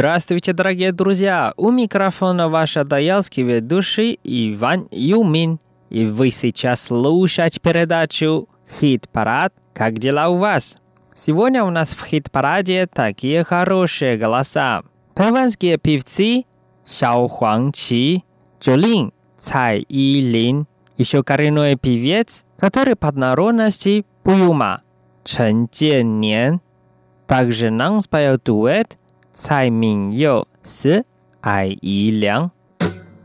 Здравствуйте, дорогие друзья! У микрофона ваш адаялский ведущий Иван Юмин. И вы сейчас слушаете передачу «Хит-парад. Как дела у вас?» Сегодня у нас в хит-параде такие хорошие голоса. Тайванские певцы Сяо Хуангqi, Джолин, Цай Илин, еще коренной певец, который под народности Пуюма, Чен Jian Также нам спел дуэт 蔡敏佑是艾怡良。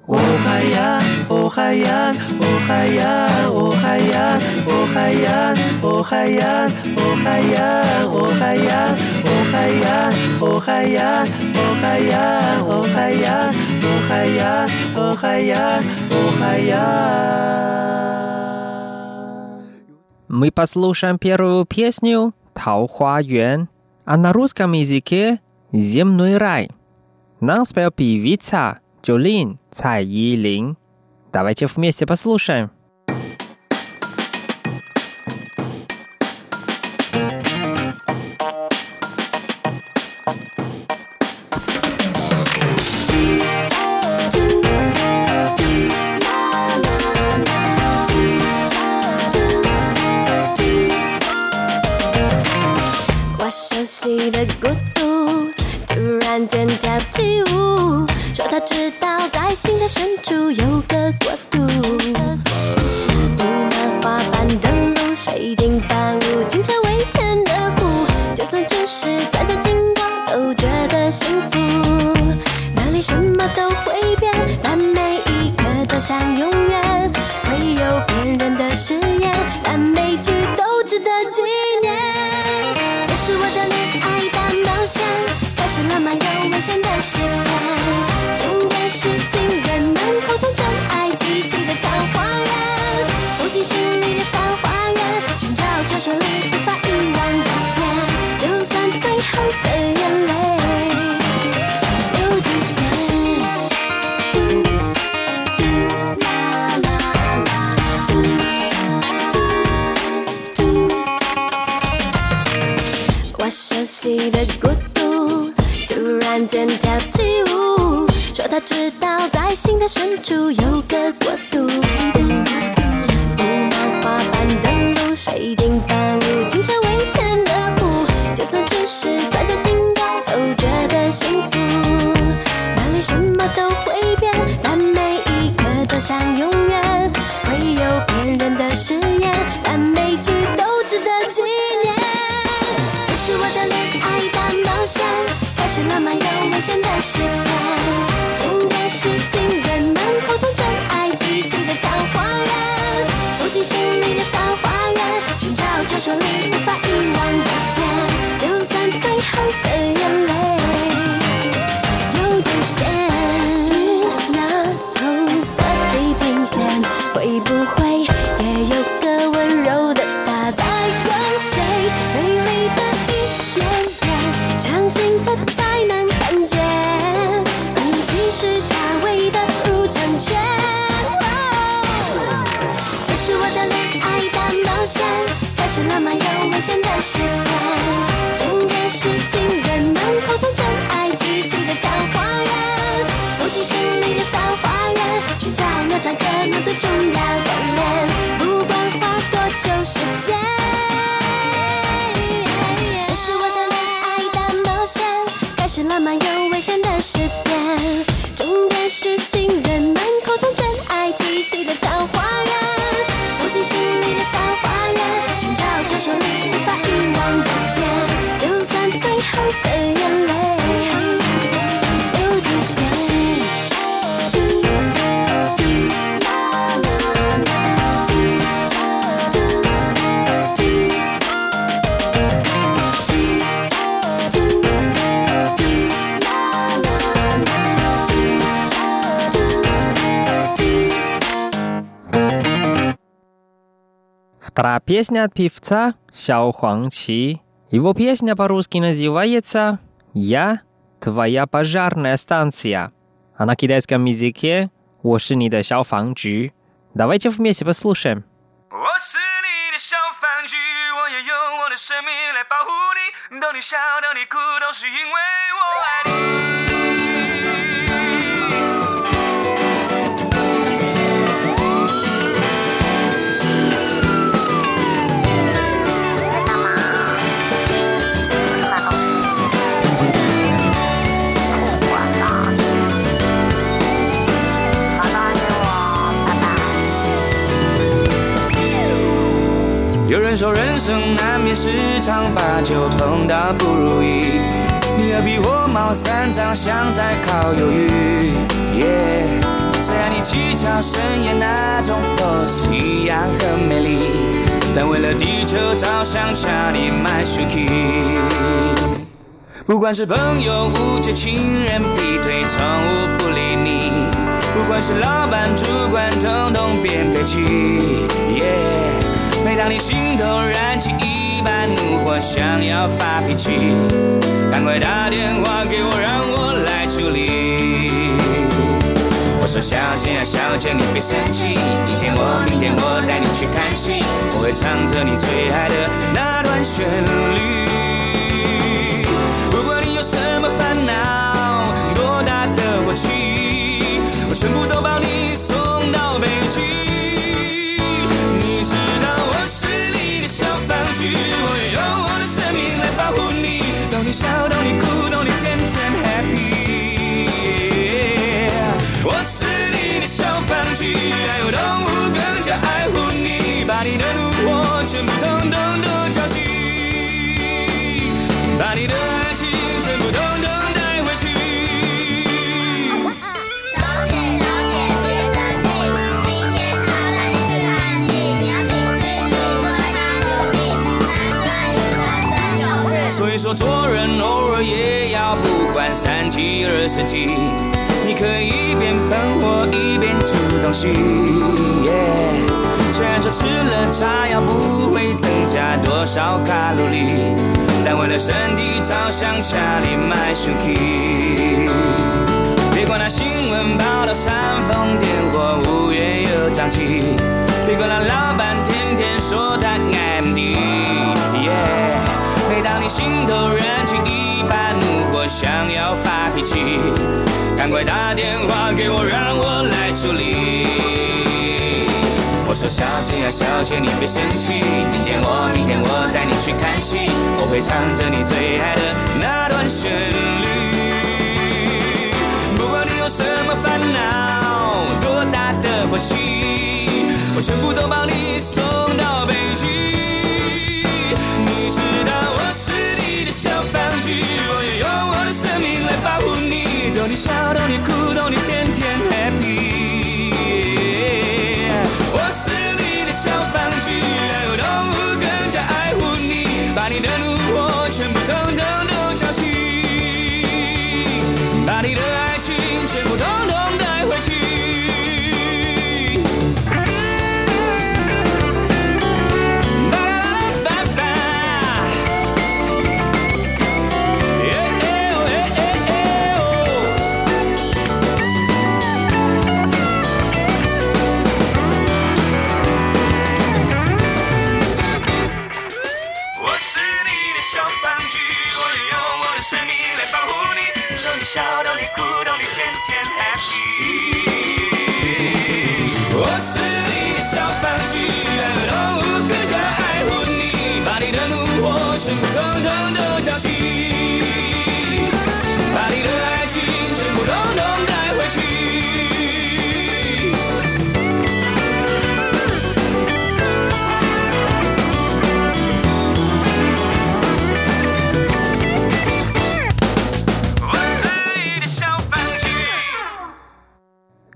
哦海洋，哦海洋，哦海洋，哦海洋，哦海洋，哦海洋，哦海洋，哦海洋，哦海洋，哦海洋，哦海洋，哦海洋，哦海洋，哦海洋，哦海洋。Мы послушаем первую песню «Тау Хуа Юэн», а на русском языке «Земной рай». Нам спел певица Джолин Цай Йилин. Давайте вместе послушаем. 看见跳起舞，说他知道在心的深处有其实你时间。终点是情人们口中真爱气息的桃花源，走进心里的桃花源，寻找传说里无法遗忘那可能最重要的脸，不管花多久时间。这是我的恋爱大冒险，开始浪漫又危险的诗篇。终点是情人们口中真爱气息的桃花 Вторая песня от певца Сяо Хуангqi. Его песня по-русски называется «Я – твоя пожарная станция», а на китайском языке «我是你的消防局». Давайте вместе послушаем. 我是你的消防局，我要用我的生命来保护你。当你笑，当你哭，都是因为我 爱你。 说人生难免十常八九碰到不如意，你何必火冒三丈想再靠犹豫？耶，虽然你技巧深艳那种 pose 一样很美丽，但为了地球着想，差点买 s h u k i 不管是朋友误解、情人劈腿、宠物不理你，不管是老板、主管，统统变废弃。当你心头燃起一把怒火，想要发脾气，赶快打电话给我，让我来处理。我说小姐啊，小姐，你别生气，明天我，明天我带你去看戏，我会唱着你最爱的那段旋律。不管你有什么烦恼，多大的火气，我全部都帮你送到北京。笑，到你哭，说做人偶尔也要不管三七二十几，你可以一边喷火一边煮东西。虽然说吃了炸药不会增加多少卡路里，但为了身体着想，家里买 s h u k i 别管那新闻报道煽风点火，五月又瘴气。别管那老板心头燃起一把怒火，想要发脾气，赶快打电话给我，让我来处理。我说小姐啊，小姐，你别生气，明天我，明天我带你去看戏，我会唱着你最爱的那段旋律。不管你有什么烦恼，多大的火气，我全部都帮你送到你，逗你笑，逗你哭，逗你天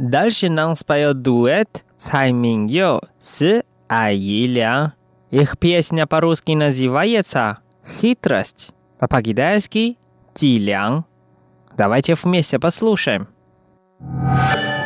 Дальше нам споет дуэт Цай Миньо с Аиля. Их песня по-русски называется «Хитрость», а по-китайски «Тилян». Давайте вместе послушаем. 奇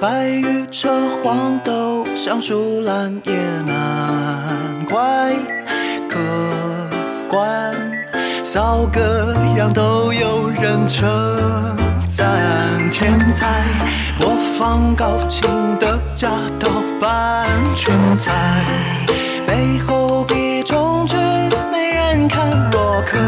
白玉扯黄豆，香树兰也难怪。客官骚哥样都有人称赞天才，播放高清的假道扮春才，背后比中指没人看，若可。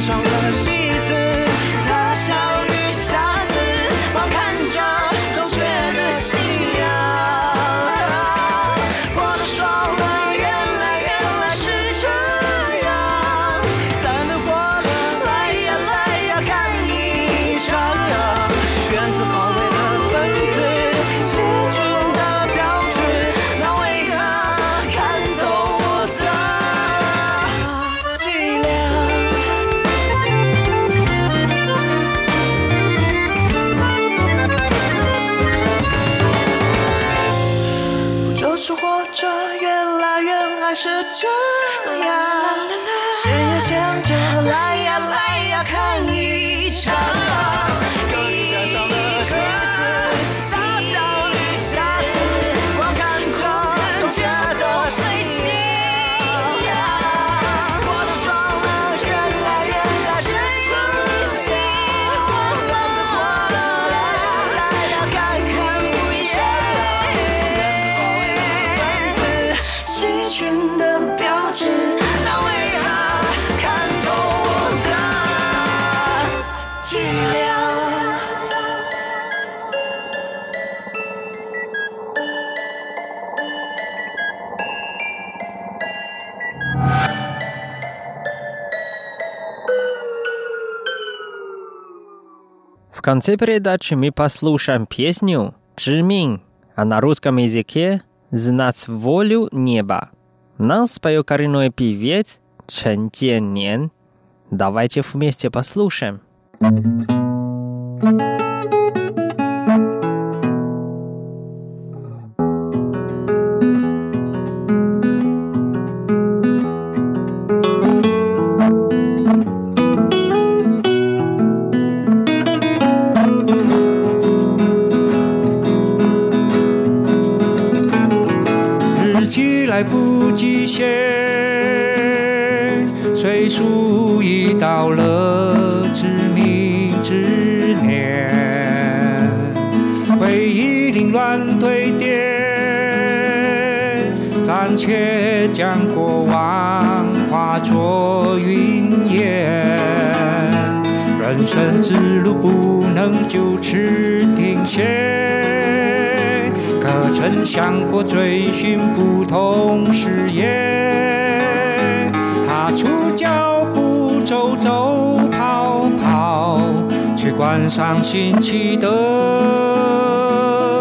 唱原来，原来是这样。谁也想着来呀来。конце передачи мы послушаем песню «Чжимин», а на русском языке «Знать волю неба». Нас споет коренной певец Чен Тяньян. Давайте вместе послушаем. 云烟人生之路不能就此停歇。可曾想过追寻不同事业踏出脚步走走跑跑去观赏新奇的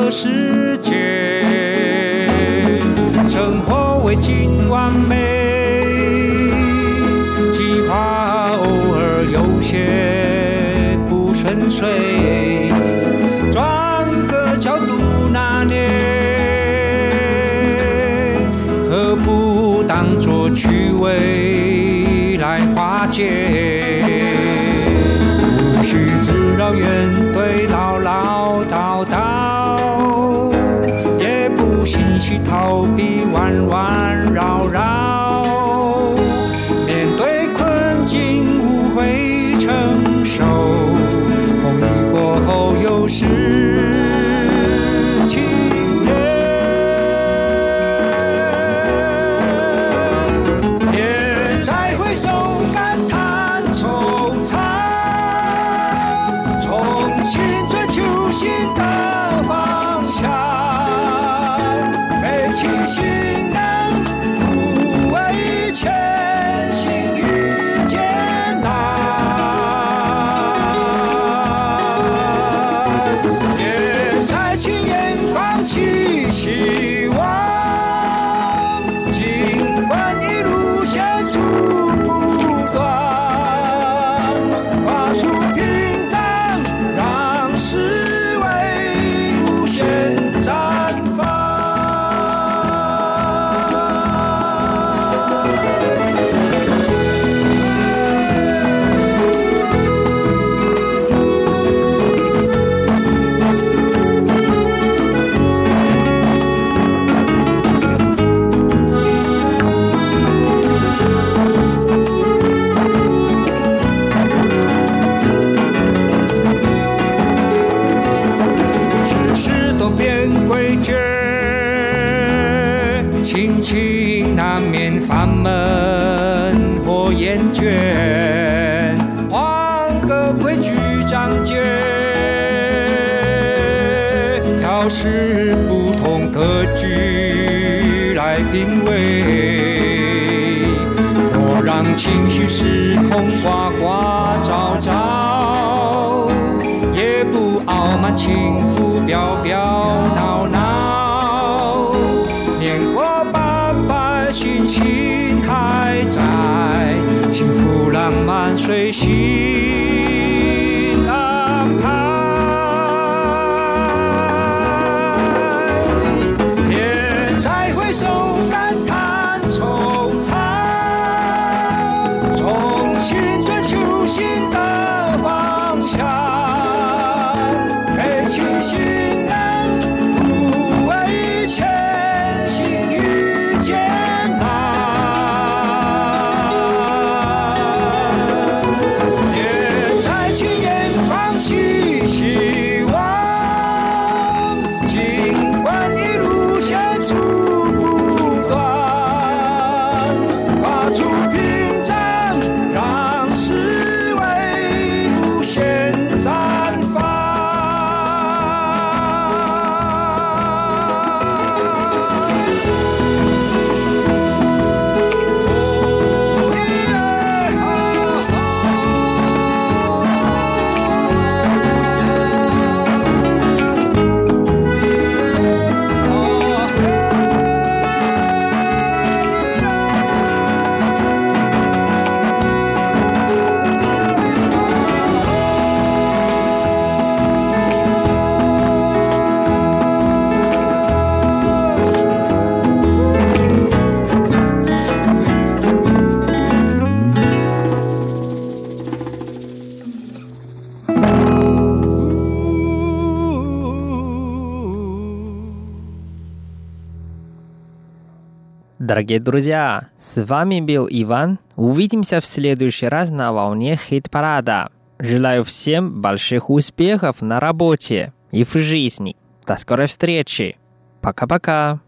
世界？生活未尽完美。沉睡转个角度那年何不当作趣味来化解？厌倦，换个规矩章节，调试不同格局来品味。莫让情绪失控，呱呱喳喳，也不傲慢轻浮，飘飘荡。飞行 Дорогие друзья, с вами был Иван. Увидимся в следующий раз на волне хит-парада. Желаю всем больших успехов на работе и в жизни. До скорой встречи. Пока-пока.